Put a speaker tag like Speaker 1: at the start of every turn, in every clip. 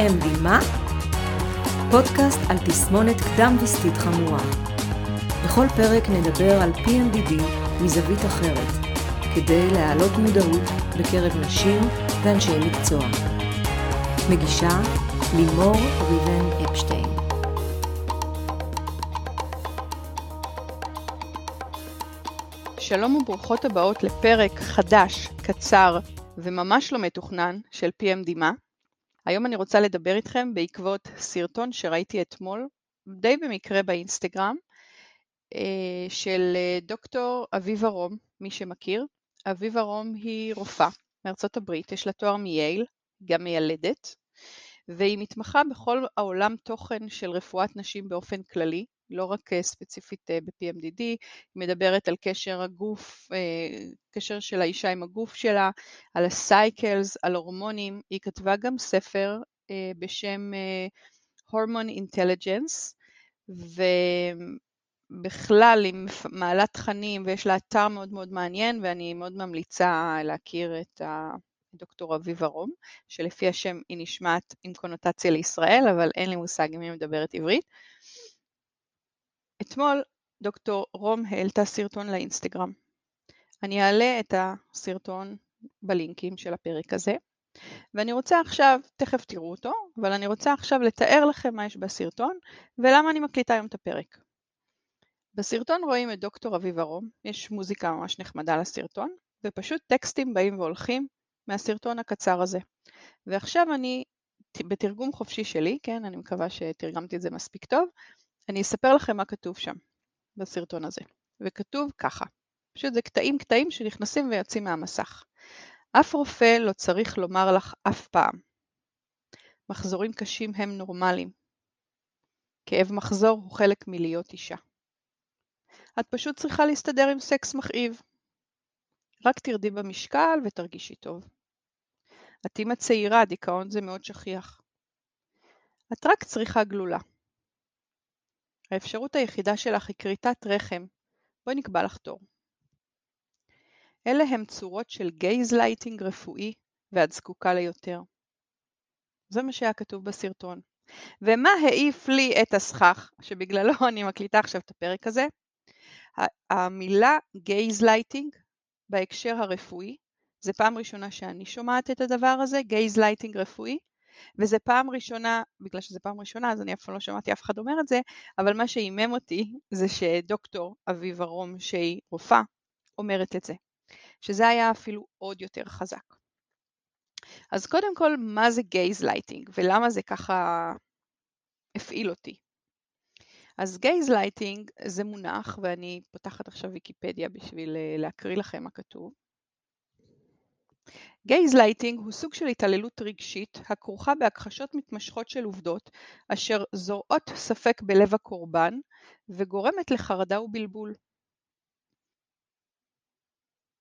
Speaker 1: PMD מה? פודקאסט על תסמונת קדם דיסקית חמורה. בכל פרק נדבר על PMDD מזווית אחרת, כדי להעלות מודעות בקרב נשים ואנשי מקצוע. מגישה לימור ריבן אפשטיין
Speaker 2: שלום וברוכות הבאות לפרק חדש, קצר וממש לא מתוכנן של PMD מה. היום אני רוצה לדבר איתכם בעקבות סרטון שראיתי אתמול, די במקרה באינסטגרם, אה, של אה, דוקטור אביבה רום, מי שמכיר. אביבה רום היא רופאה מארצות הברית, יש לה תואר מייל, גם מיילדת, והיא מתמחה בכל העולם תוכן של רפואת נשים באופן כללי, לא רק אה, ספציפית ב-PMDD, היא מדברת על קשר הגוף, קשר של האישה עם הגוף שלה, על הסייקלס, על הורמונים, היא כתבה גם ספר בשם Hormone Intelligence, בכלל היא מעלה תכנים ויש לה אתר מאוד מאוד מעניין ואני מאוד ממליצה להכיר את דוקטור אביבה רום, שלפי השם היא נשמעת עם קונוטציה לישראל, אבל אין לי מושג אם היא מדברת עברית. אתמול דוקטור רום העלתה סרטון לאינסטגרם. אני אעלה את הסרטון בלינקים של הפרק הזה, ואני רוצה עכשיו, תכף תראו אותו, אבל אני רוצה עכשיו לתאר לכם מה יש בסרטון ולמה אני מקליטה היום את הפרק. בסרטון רואים את דוקטור אביבה רום, יש מוזיקה ממש נחמדה לסרטון, ופשוט טקסטים באים והולכים מהסרטון הקצר הזה. ועכשיו אני, בתרגום חופשי שלי, כן, אני מקווה שתרגמתי את זה מספיק טוב, אני אספר לכם מה כתוב שם, בסרטון הזה. וכתוב ככה, פשוט זה קטעים קטעים שנכנסים ויוצאים מהמסך. אף רופא לא צריך לומר לך אף פעם. מחזורים קשים הם נורמליים. כאב מחזור הוא חלק מלהיות אישה. את פשוט צריכה להסתדר עם סקס מכאיב. רק תרדי במשקל ותרגישי טוב. את אימא צעירה, דיכאון זה מאוד שכיח. את רק צריכה גלולה. האפשרות היחידה שלך היא כריתת רחם. בואי נקבע לך תור. אלה הם צורות של גייזלייטינג רפואי ואת זקוקה ליותר. זה מה שהיה כתוב בסרטון. ומה העיף לי את הסכך, שבגללו אני מקליטה עכשיו את הפרק הזה? המילה גייזלייטינג בהקשר הרפואי, זה פעם ראשונה שאני שומעת את הדבר הזה, גייזלייטינג רפואי, וזה פעם ראשונה, בגלל שזה פעם ראשונה אז אני אף פעם לא שמעתי אף אחד אומר את זה, אבל מה שהימם אותי זה שדוקטור אביבה רום שהיא רופאה אומרת את זה, שזה היה אפילו עוד יותר חזק. אז קודם כל, מה זה גייזלייטינג ולמה זה ככה הפעיל אותי? אז גייזלייטינג זה מונח, ואני פותחת עכשיו ויקיפדיה בשביל אה, להקריא לכם מה כתוב. גייזלייטינג הוא סוג של התעללות רגשית הכרוכה בהכחשות מתמשכות של עובדות אשר זורעות ספק בלב הקורבן וגורמת לחרדה ובלבול.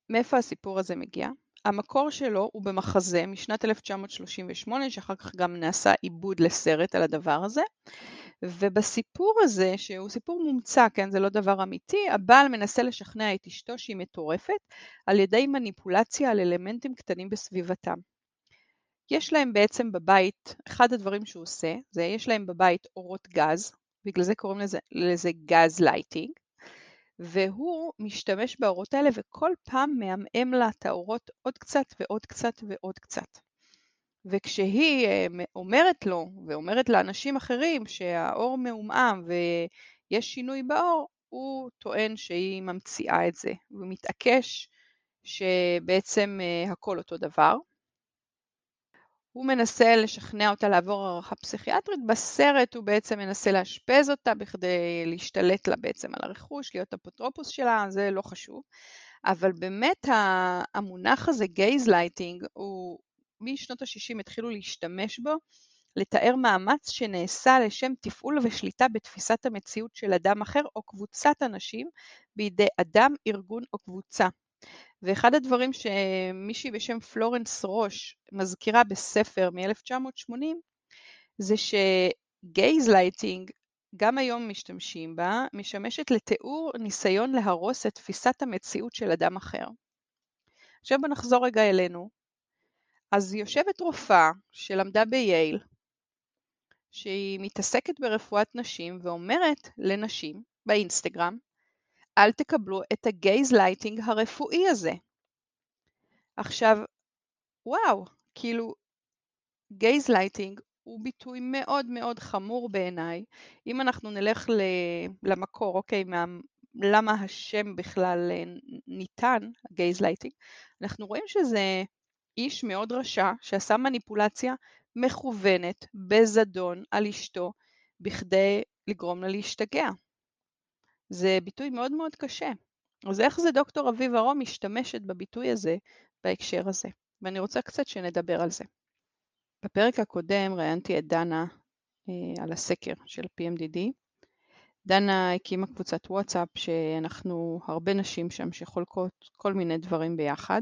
Speaker 2: מאיפה הסיפור הזה מגיע? המקור שלו הוא במחזה משנת 1938 שאחר כך גם נעשה עיבוד לסרט על הדבר הזה ובסיפור הזה, שהוא סיפור מומצא, כן, זה לא דבר אמיתי, הבעל מנסה לשכנע את אשתו שהיא מטורפת על ידי מניפולציה על אלמנטים קטנים בסביבתם. יש להם בעצם בבית, אחד הדברים שהוא עושה, זה יש להם בבית אורות גז, בגלל זה קוראים לזה, לזה גז לייטינג, והוא משתמש באורות האלה וכל פעם מעמעם לה את האורות עוד קצת ועוד קצת ועוד קצת. וכשהיא אה, אומרת לו ואומרת לאנשים אחרים שהאור מעומעם ויש שינוי באור, הוא טוען שהיא ממציאה את זה, והוא מתעקש שבעצם אה, הכל אותו דבר. הוא מנסה לשכנע אותה לעבור הערכה פסיכיאטרית, בסרט הוא בעצם מנסה לאשפז אותה בכדי להשתלט לה בעצם על הרכוש, להיות אפוטרופוס שלה, זה לא חשוב. אבל באמת המונח הזה, גייזלייטינג, הוא משנות ה-60 התחילו להשתמש בו לתאר מאמץ שנעשה לשם תפעול ושליטה בתפיסת המציאות של אדם אחר או קבוצת אנשים בידי אדם, ארגון או קבוצה. ואחד הדברים שמישהי בשם פלורנס רוש מזכירה בספר מ-1980 זה שגייזלייטינג גם היום משתמשים בה, משמשת לתיאור ניסיון להרוס את תפיסת המציאות של אדם אחר. עכשיו בוא נחזור רגע אלינו. אז יושבת רופאה שלמדה בייל, שהיא מתעסקת ברפואת נשים ואומרת לנשים באינסטגרם, אל תקבלו את הגייז לייטינג הרפואי הזה. עכשיו, וואו, כאילו, גייז לייטינג הוא ביטוי מאוד מאוד חמור בעיניי. אם אנחנו נלך למקור, אוקיי, מה, למה השם בכלל אה, ניתן, הגייז לייטינג, אנחנו רואים שזה איש מאוד רשע שעשה מניפולציה מכוונת בזדון על אשתו בכדי לגרום לה להשתגע. זה ביטוי מאוד מאוד קשה. אז איך זה דוקטור אביב ארום משתמשת בביטוי הזה בהקשר הזה? ואני רוצה קצת שנדבר על זה. בפרק הקודם ראיינתי את דנה אה, על הסקר של PMDD. דנה הקימה קבוצת וואטסאפ שאנחנו הרבה נשים שם שחולקות כל מיני דברים ביחד.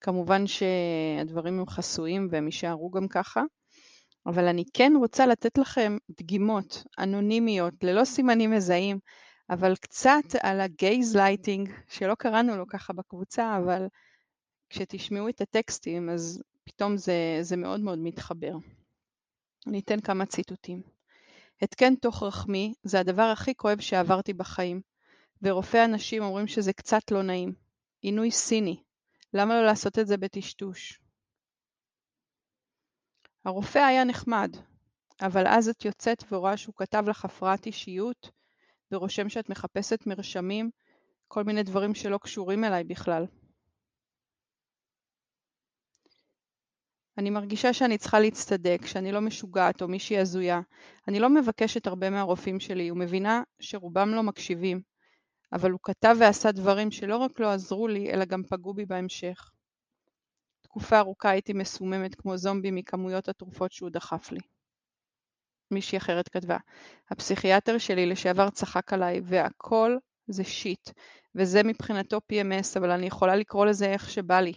Speaker 2: כמובן שהדברים הם חסויים והם יישארו גם ככה, אבל אני כן רוצה לתת לכם דגימות אנונימיות ללא סימנים מזהים, אבל קצת על הגייז לייטינג, שלא קראנו לו ככה בקבוצה, אבל כשתשמעו את הטקסטים אז פתאום זה, זה מאוד מאוד מתחבר. אני אתן כמה ציטוטים. התקן תוך רחמי זה הדבר הכי כואב שעברתי בחיים, ורופאי הנשים אומרים שזה קצת לא נעים. עינוי סיני, למה לא לעשות את זה בטשטוש? הרופא היה נחמד, אבל אז את יוצאת ורואה שהוא כתב לך הפרעת אישיות, ורושם שאת מחפשת מרשמים, כל מיני דברים שלא קשורים אליי בכלל. אני מרגישה שאני צריכה להצטדק, שאני לא משוגעת או מישהי הזויה. אני לא מבקשת הרבה מהרופאים שלי ומבינה שרובם לא מקשיבים, אבל הוא כתב ועשה דברים שלא רק לא עזרו לי, אלא גם פגעו בי בהמשך. תקופה ארוכה הייתי מסוממת כמו זומבי מכמויות התרופות שהוא דחף לי. מישהי אחרת כתבה, הפסיכיאטר שלי לשעבר צחק עליי והכל זה שיט, וזה מבחינתו PMS, אבל אני יכולה לקרוא לזה איך שבא לי.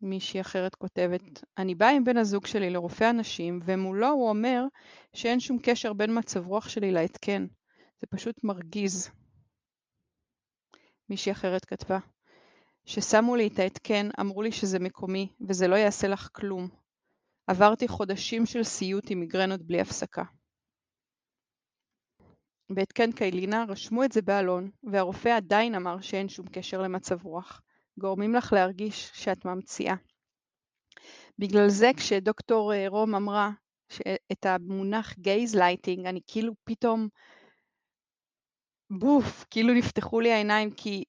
Speaker 2: מישהי אחרת כותבת, אני באה עם בן הזוג שלי לרופא הנשים, ומולו הוא אומר שאין שום קשר בין מצב רוח שלי להתקן. זה פשוט מרגיז. מישהי אחרת כתבה, ששמו לי את ההתקן, אמרו לי שזה מקומי, וזה לא יעשה לך כלום. עברתי חודשים של סיוט עם מיגרנות בלי הפסקה. בהתקן קיילינה רשמו את זה בעלון, והרופא עדיין אמר שאין שום קשר למצב רוח. גורמים לך להרגיש שאת ממציאה. בגלל זה כשדוקטור אה, רום אמרה את המונח גייז לייטינג, אני כאילו פתאום, בוף, כאילו נפתחו לי העיניים, כי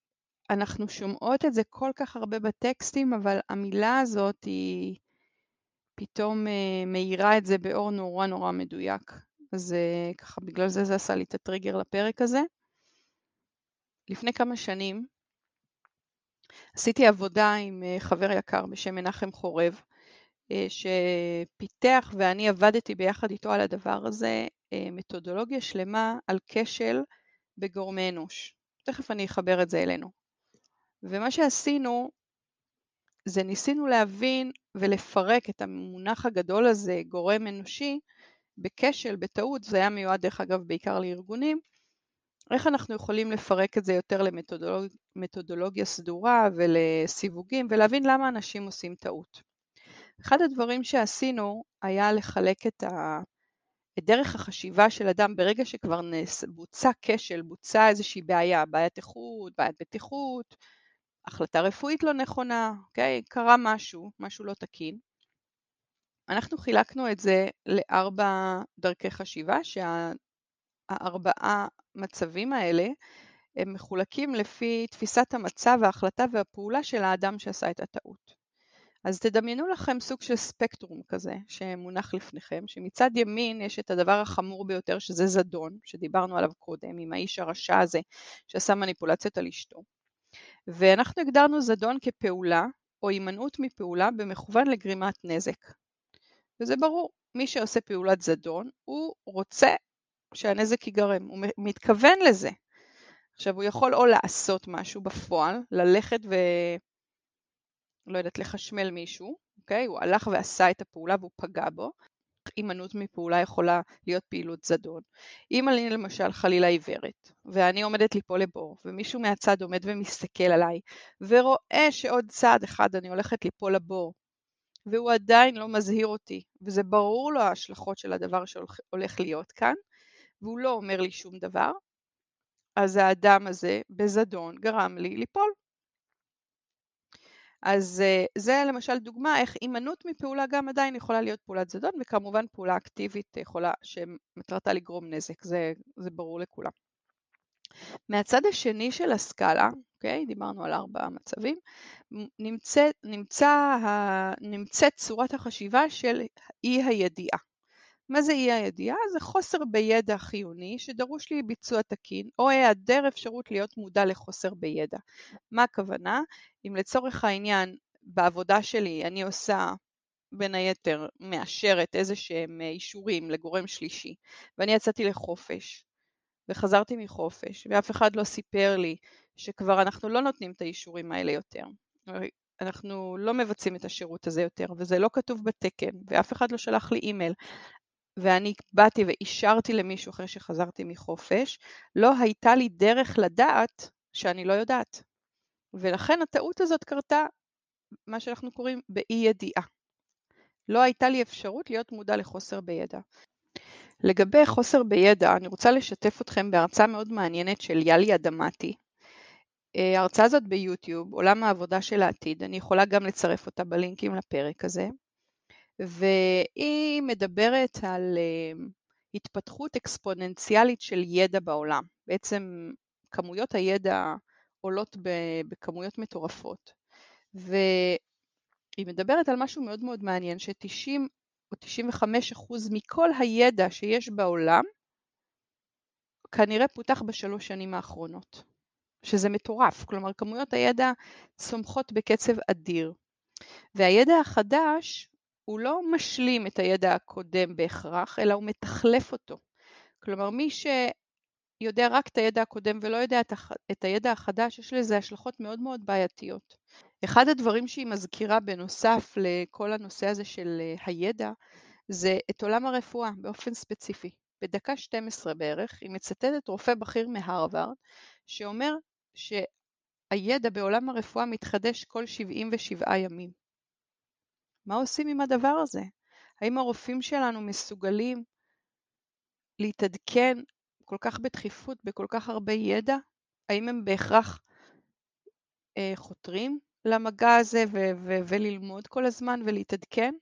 Speaker 2: אנחנו שומעות את זה כל כך הרבה בטקסטים, אבל המילה הזאת היא פתאום אה, מאירה את זה באור נורא נורא מדויק. אז אה, ככה, בגלל זה זה עשה לי את הטריגר לפרק הזה. לפני כמה שנים עשיתי עבודה עם אה, חבר יקר בשם מנחם חורב, שפיתח ואני עבדתי ביחד איתו על הדבר הזה, מתודולוגיה שלמה על כשל בגורמי אנוש. תכף אני אחבר את זה אלינו. ומה שעשינו זה ניסינו להבין ולפרק את המונח הגדול הזה, גורם אנושי, בכשל, בטעות, זה היה מיועד דרך אגב בעיקר לארגונים, איך אנחנו יכולים לפרק את זה יותר למתודולוגיה סדורה ולסיווגים ולהבין למה אנשים עושים טעות. אחד הדברים שעשינו היה לחלק את, ה... את דרך החשיבה של אדם ברגע שכבר נס... בוצע כשל, בוצע איזושהי בעיה, בעיית איכות, בעיית בטיחות, החלטה רפואית לא נכונה, אוקיי? קרה משהו, משהו לא תקין. אנחנו חילקנו את זה לארבע דרכי חשיבה, שהארבעה מצבים האלה הם מחולקים לפי תפיסת המצב, ההחלטה והפעולה של האדם שעשה את הטעות. אז תדמיינו לכם סוג של ספקטרום כזה שמונח לפניכם, שמצד ימין יש את הדבר החמור ביותר שזה זדון, שדיברנו עליו קודם, עם האיש הרשע הזה שעשה מניפולציות על אשתו. ואנחנו הגדרנו זדון כפעולה או הימנעות מפעולה במכוון לגרימת נזק. וזה ברור, מי שעושה פעולת זדון הוא רוצה שהנזק ייגרם, הוא מתכוון לזה. עכשיו הוא יכול או לעשות משהו בפועל, ללכת ו... לא יודעת, לחשמל מישהו, אוקיי? הוא הלך ועשה את הפעולה והוא פגע בו. הימנעות מפעולה יכולה להיות פעילות זדון. אם אני למשל חלילה עיוורת, ואני עומדת ליפול לבור, ומישהו מהצד עומד ומסתכל עליי, ורואה שעוד צעד אחד אני הולכת ליפול לבור, והוא עדיין לא מזהיר אותי, וזה ברור לו ההשלכות של הדבר שהולך להיות כאן, והוא לא אומר לי שום דבר, אז האדם הזה בזדון גרם לי ליפול. אז אה, זה למשל דוגמה איך הימנעות מפעולה גם עדיין יכולה להיות פעולת זדון, וכמובן פעולה אקטיבית יכולה, שמטרתה לגרום נזק, זה, זה ברור לכולם. מהצד השני של הסקאלה, אוקיי, דיברנו על ארבעה מצבים, נמצא, נמצא, נמצאת צורת החשיבה של אי הידיעה. מה זה אי הידיעה? זה חוסר בידע חיוני שדרוש לי ביצוע תקין, או היעדר אפשרות להיות מודע לחוסר בידע. מה הכוונה? אם לצורך העניין בעבודה שלי אני עושה בין היתר מאשרת איזה שהם אישורים לגורם שלישי, ואני יצאתי לחופש, וחזרתי מחופש, ואף אחד לא סיפר לי שכבר אנחנו לא נותנים את האישורים האלה יותר. אנחנו לא מבצעים את השירות הזה יותר, וזה לא כתוב בתקן, ואף אחד לא שלח לי אימייל. ואני באתי ואישרתי למישהו אחרי שחזרתי מחופש, לא הייתה לי דרך לדעת שאני לא יודעת. ולכן הטעות הזאת קרתה, מה שאנחנו קוראים באי ידיעה. לא הייתה לי אפשרות להיות מודע לחוסר בידע. לגבי חוסר בידע, אני רוצה לשתף אתכם בהרצאה מאוד מעניינת של יאלי אדמתי. אה, ההרצאה הזאת ביוטיוב, עולם העבודה של העתיד, אני יכולה גם לצרף אותה בלינקים לפרק הזה. והיא מדברת על אה, התפתחות אקספוננציאלית של ידע בעולם. בעצם כמויות הידע עולות בכמויות מטורפות. והיא מדברת על משהו מאוד מאוד מעניין, ש-90 או 95 אחוז מכל הידע שיש בעולם, כנראה פותח בשלוש שנים האחרונות, שזה מטורף, כלומר כמויות הידע צומחות בקצב אדיר. והידע החדש הוא לא משלים את הידע הקודם בהכרח, אלא הוא מתחלף אותו. כלומר, מי שיודע רק את הידע הקודם ולא יודע את הידע החדש, יש לזה השלכות מאוד מאוד בעייתיות. אחד הדברים שהיא מזכירה בנוסף לכל הנושא הזה של אה, הידע, זה את עולם הרפואה באופן ספציפי. בדקה 12 בערך, היא מצטטת רופא בכיר מהרווארד, שאומר שהידע בעולם הרפואה מתחדש כל 77 ימים. מה עושים עם הדבר הזה? האם הרופאים שלנו מסוגלים להתעדכן כל כך בדחיפות, בכל כך הרבה ידע? האם הם בהכרח אה, חותרים למגע הזה ו- ו- וללמוד כל הזמן ולהתעדכן?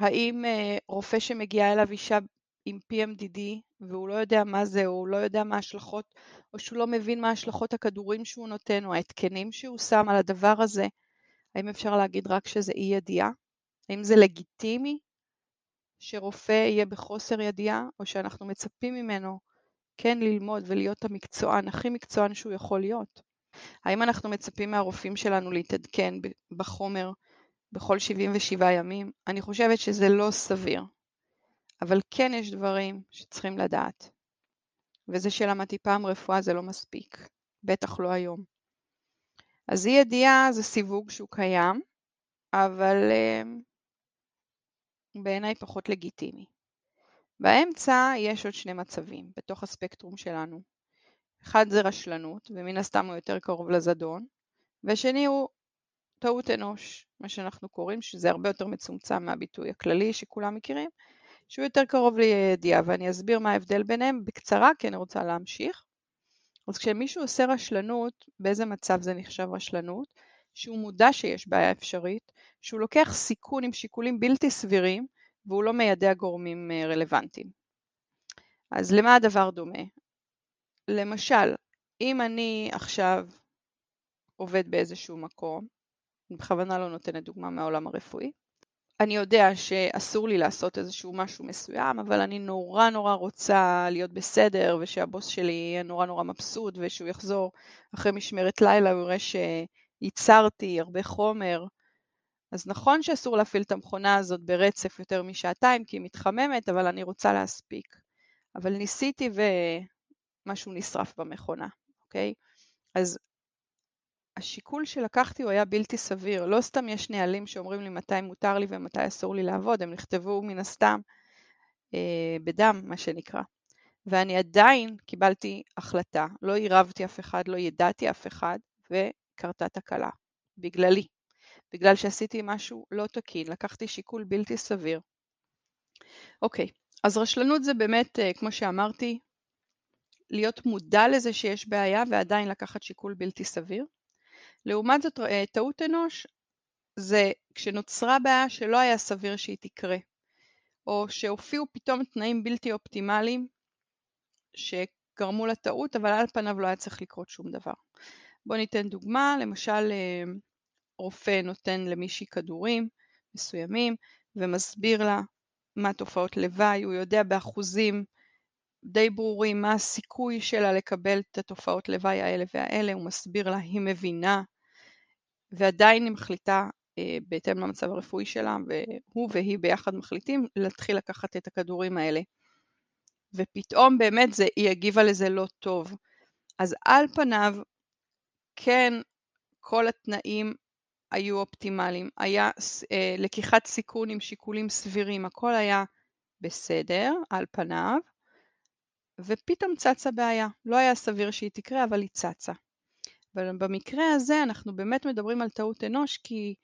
Speaker 2: האם אה, רופא שמגיעה אליו אישה עם PMDD והוא לא יודע מה זה, או הוא לא יודע מה ההשלכות, או שהוא לא מבין מה ההשלכות הכדורים שהוא נותן, או ההתקנים שהוא שם על הדבר הזה, האם אפשר להגיד רק שזה אי ידיעה? האם זה לגיטימי שרופא יהיה בחוסר ידיעה, או שאנחנו מצפים ממנו כן ללמוד ולהיות המקצוען, הכי מקצוען שהוא יכול להיות? האם אנחנו מצפים מהרופאים שלנו להתעדכן בחומר בכל 77 ימים? אני חושבת שזה לא סביר, אבל כן יש דברים שצריכים לדעת. וזה שלמדתי פעם רפואה זה לא מספיק, בטח לא היום. אז אי ידיעה זה סיווג שהוא קיים, אבל uh, בעיניי פחות לגיטימי. באמצע יש עוד שני מצבים בתוך הספקטרום שלנו. אחד זה רשלנות, ומן הסתם הוא יותר קרוב לזדון, והשני הוא טעות אנוש, מה שאנחנו קוראים, שזה הרבה יותר מצומצם מהביטוי הכללי שכולם מכירים, שהוא יותר קרוב לידיעה, ואני אסביר מה ההבדל ביניהם בקצרה, כי אני רוצה להמשיך. אז כשמישהו עושה רשלנות, באיזה מצב זה נחשב רשלנות? שהוא מודע שיש בעיה אפשרית, שהוא לוקח סיכון עם שיקולים בלתי סבירים, והוא לא מיידע גורמים אה, רלוונטיים. אז למה הדבר דומה? למשל, אם אני עכשיו עובד באיזשהו מקום, אני בכוונה לא נותנת דוגמה מהעולם הרפואי, אני יודע שאסור לי לעשות איזשהו משהו מסוים, אבל אני נורא נורא רוצה להיות בסדר, ושהבוס שלי יהיה נורא נורא מבסוט, ושהוא יחזור אחרי משמרת לילה, הוא יראה שייצרתי הרבה חומר. אז נכון שאסור להפעיל את המכונה הזאת ברצף יותר משעתיים, כי היא מתחממת, אבל אני רוצה להספיק. אבל ניסיתי ומשהו נשרף במכונה, אוקיי? אז השיקול שלקחתי הוא היה בלתי סביר. לא סתם יש נהלים שאומרים לי מתי מותר לי ומתי אסור לי לעבוד, הם נכתבו מן הסתם אה, בדם, מה שנקרא. ואני עדיין קיבלתי החלטה, לא עירבתי אף אחד, לא ידעתי אף אחד, וקרתה תקלה, בגללי. בגלל שעשיתי משהו לא תקין, לקחתי שיקול בלתי סביר. אוקיי, אז רשלנות זה באמת, אה, כמו שאמרתי, להיות מודע לזה שיש בעיה ועדיין לקחת שיקול בלתי סביר. לעומת זאת, אה, טעות אנוש זה כשנוצרה בעיה שלא היה סביר שהיא תקרה, או שהופיעו פתאום תנאים בלתי אופטימליים שגרמו לטעות, אבל על פניו לא היה צריך לקרות שום דבר. בואו ניתן דוגמה, למשל אה, רופא נותן למישהי כדורים מסוימים ומסביר לה מה תופעות לוואי, הוא יודע באחוזים די ברורים מה הסיכוי שלה לקבל את התופעות לוואי האלה והאלה, הוא מסביר לה, היא מבינה, ועדיין היא מחליטה אה, בהתאם למצב הרפואי שלה, והוא והיא ביחד מחליטים להתחיל לקחת את הכדורים האלה. ופתאום באמת זה, היא הגיבה לזה לא טוב. אז על פניו, כן, כל התנאים היו אופטימליים, היה אה, לקיחת סיכון עם שיקולים סבירים, הכל היה בסדר על פניו, ופתאום צצה בעיה. לא היה סביר שהיא תקרה, אבל היא צצה. אבל במקרה הזה אנחנו באמת מדברים על טעות אנוש כי,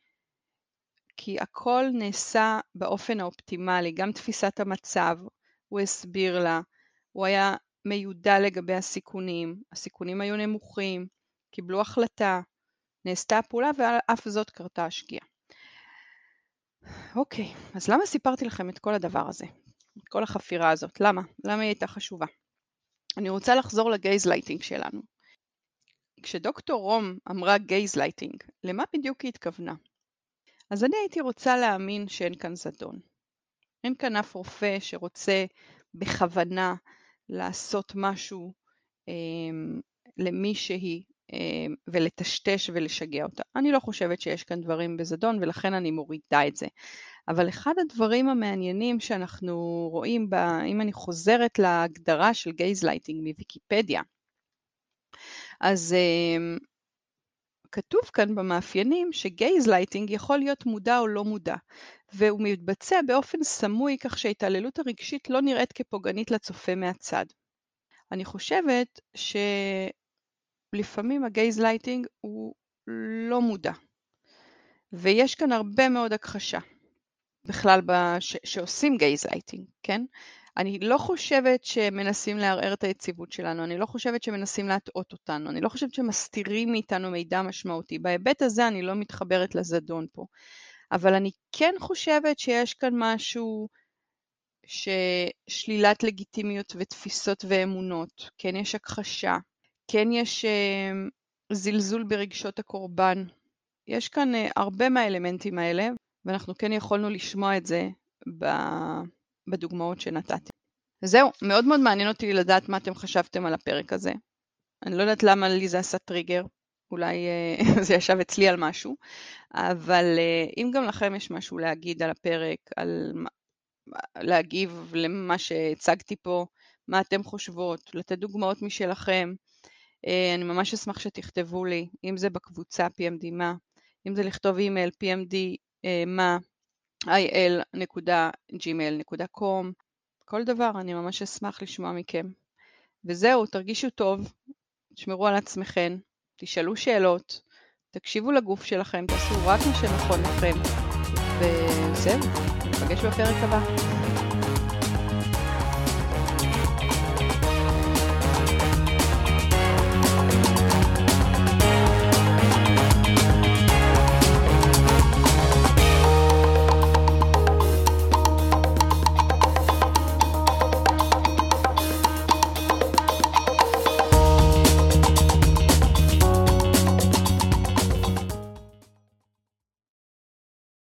Speaker 2: כי הכל נעשה באופן האופטימלי, גם תפיסת המצב, הוא הסביר לה, הוא היה מיודע לגבי הסיכונים, הסיכונים היו נמוכים, קיבלו החלטה, נעשתה הפעולה ואף זאת קרתה השגיאה. אוקיי, אז למה סיפרתי לכם את כל הדבר הזה? את כל החפירה הזאת? למה? למה היא הייתה חשובה? אני רוצה לחזור לגייזלייטינג שלנו. כשדוקטור רום אמרה גייזלייטינג, למה בדיוק היא התכוונה? אז אני הייתי רוצה להאמין שאין כאן זדון. אין כאן אף רופא שרוצה בכוונה לעשות משהו אה, למישהי אה, ולטשטש ולשגע אותה. אני לא חושבת שיש כאן דברים בזדון ולכן אני מורידה את זה. אבל אחד הדברים המעניינים שאנחנו רואים, בה, אם אני חוזרת להגדרה של גייזלייטינג מוויקיפדיה, אז אה, כתוב כאן במאפיינים שגייזלייטינג יכול להיות מודע או לא מודע, והוא מתבצע באופן סמוי כך שההתעללות הרגשית לא נראית כפוגענית לצופה מהצד. אני חושבת שלפעמים הגייזלייטינג הוא לא מודע, ויש כאן הרבה מאוד הכחשה. בכלל בש, שעושים גייזלייטינג, כן? אני לא חושבת שמנסים לערער את היציבות שלנו, אני לא חושבת שמנסים להטעות אותנו, אני לא חושבת שמסתירים מאיתנו מידע משמעותי. בהיבט הזה אני לא מתחברת לזדון פה. אבל אני כן חושבת שיש כאן משהו ששלילת לגיטימיות ותפיסות ואמונות, כן יש הכחשה, כן יש אה, זלזול ברגשות הקורבן. יש כאן אה, הרבה מהאלמנטים האלה, ואנחנו כן יכולנו לשמוע את זה בדוגמאות שנתתי. זהו, מאוד מאוד מעניין אותי לדעת מה אתם חשבתם על הפרק הזה. אני לא יודעת למה לי זה עשה טריגר, אולי אה, זה ישב אצלי על משהו, אבל אה, אם גם לכם יש משהו להגיד על הפרק, על להגיב למה שהצגתי פה, מה אתם חושבות, לתת דוגמאות משלכם, אה, אני ממש אשמח שתכתבו לי, אם זה בקבוצה PMD מה, אם זה לכתוב אימייל PMD מה, il.gmail.com, כל דבר, אני ממש אשמח לשמוע מכם. וזהו, תרגישו טוב, תשמרו על עצמכם, תשאלו שאלות, תקשיבו לגוף שלכם, תעשו רק מה שנכון לכם, וזהו, נפגש בפרק הבא.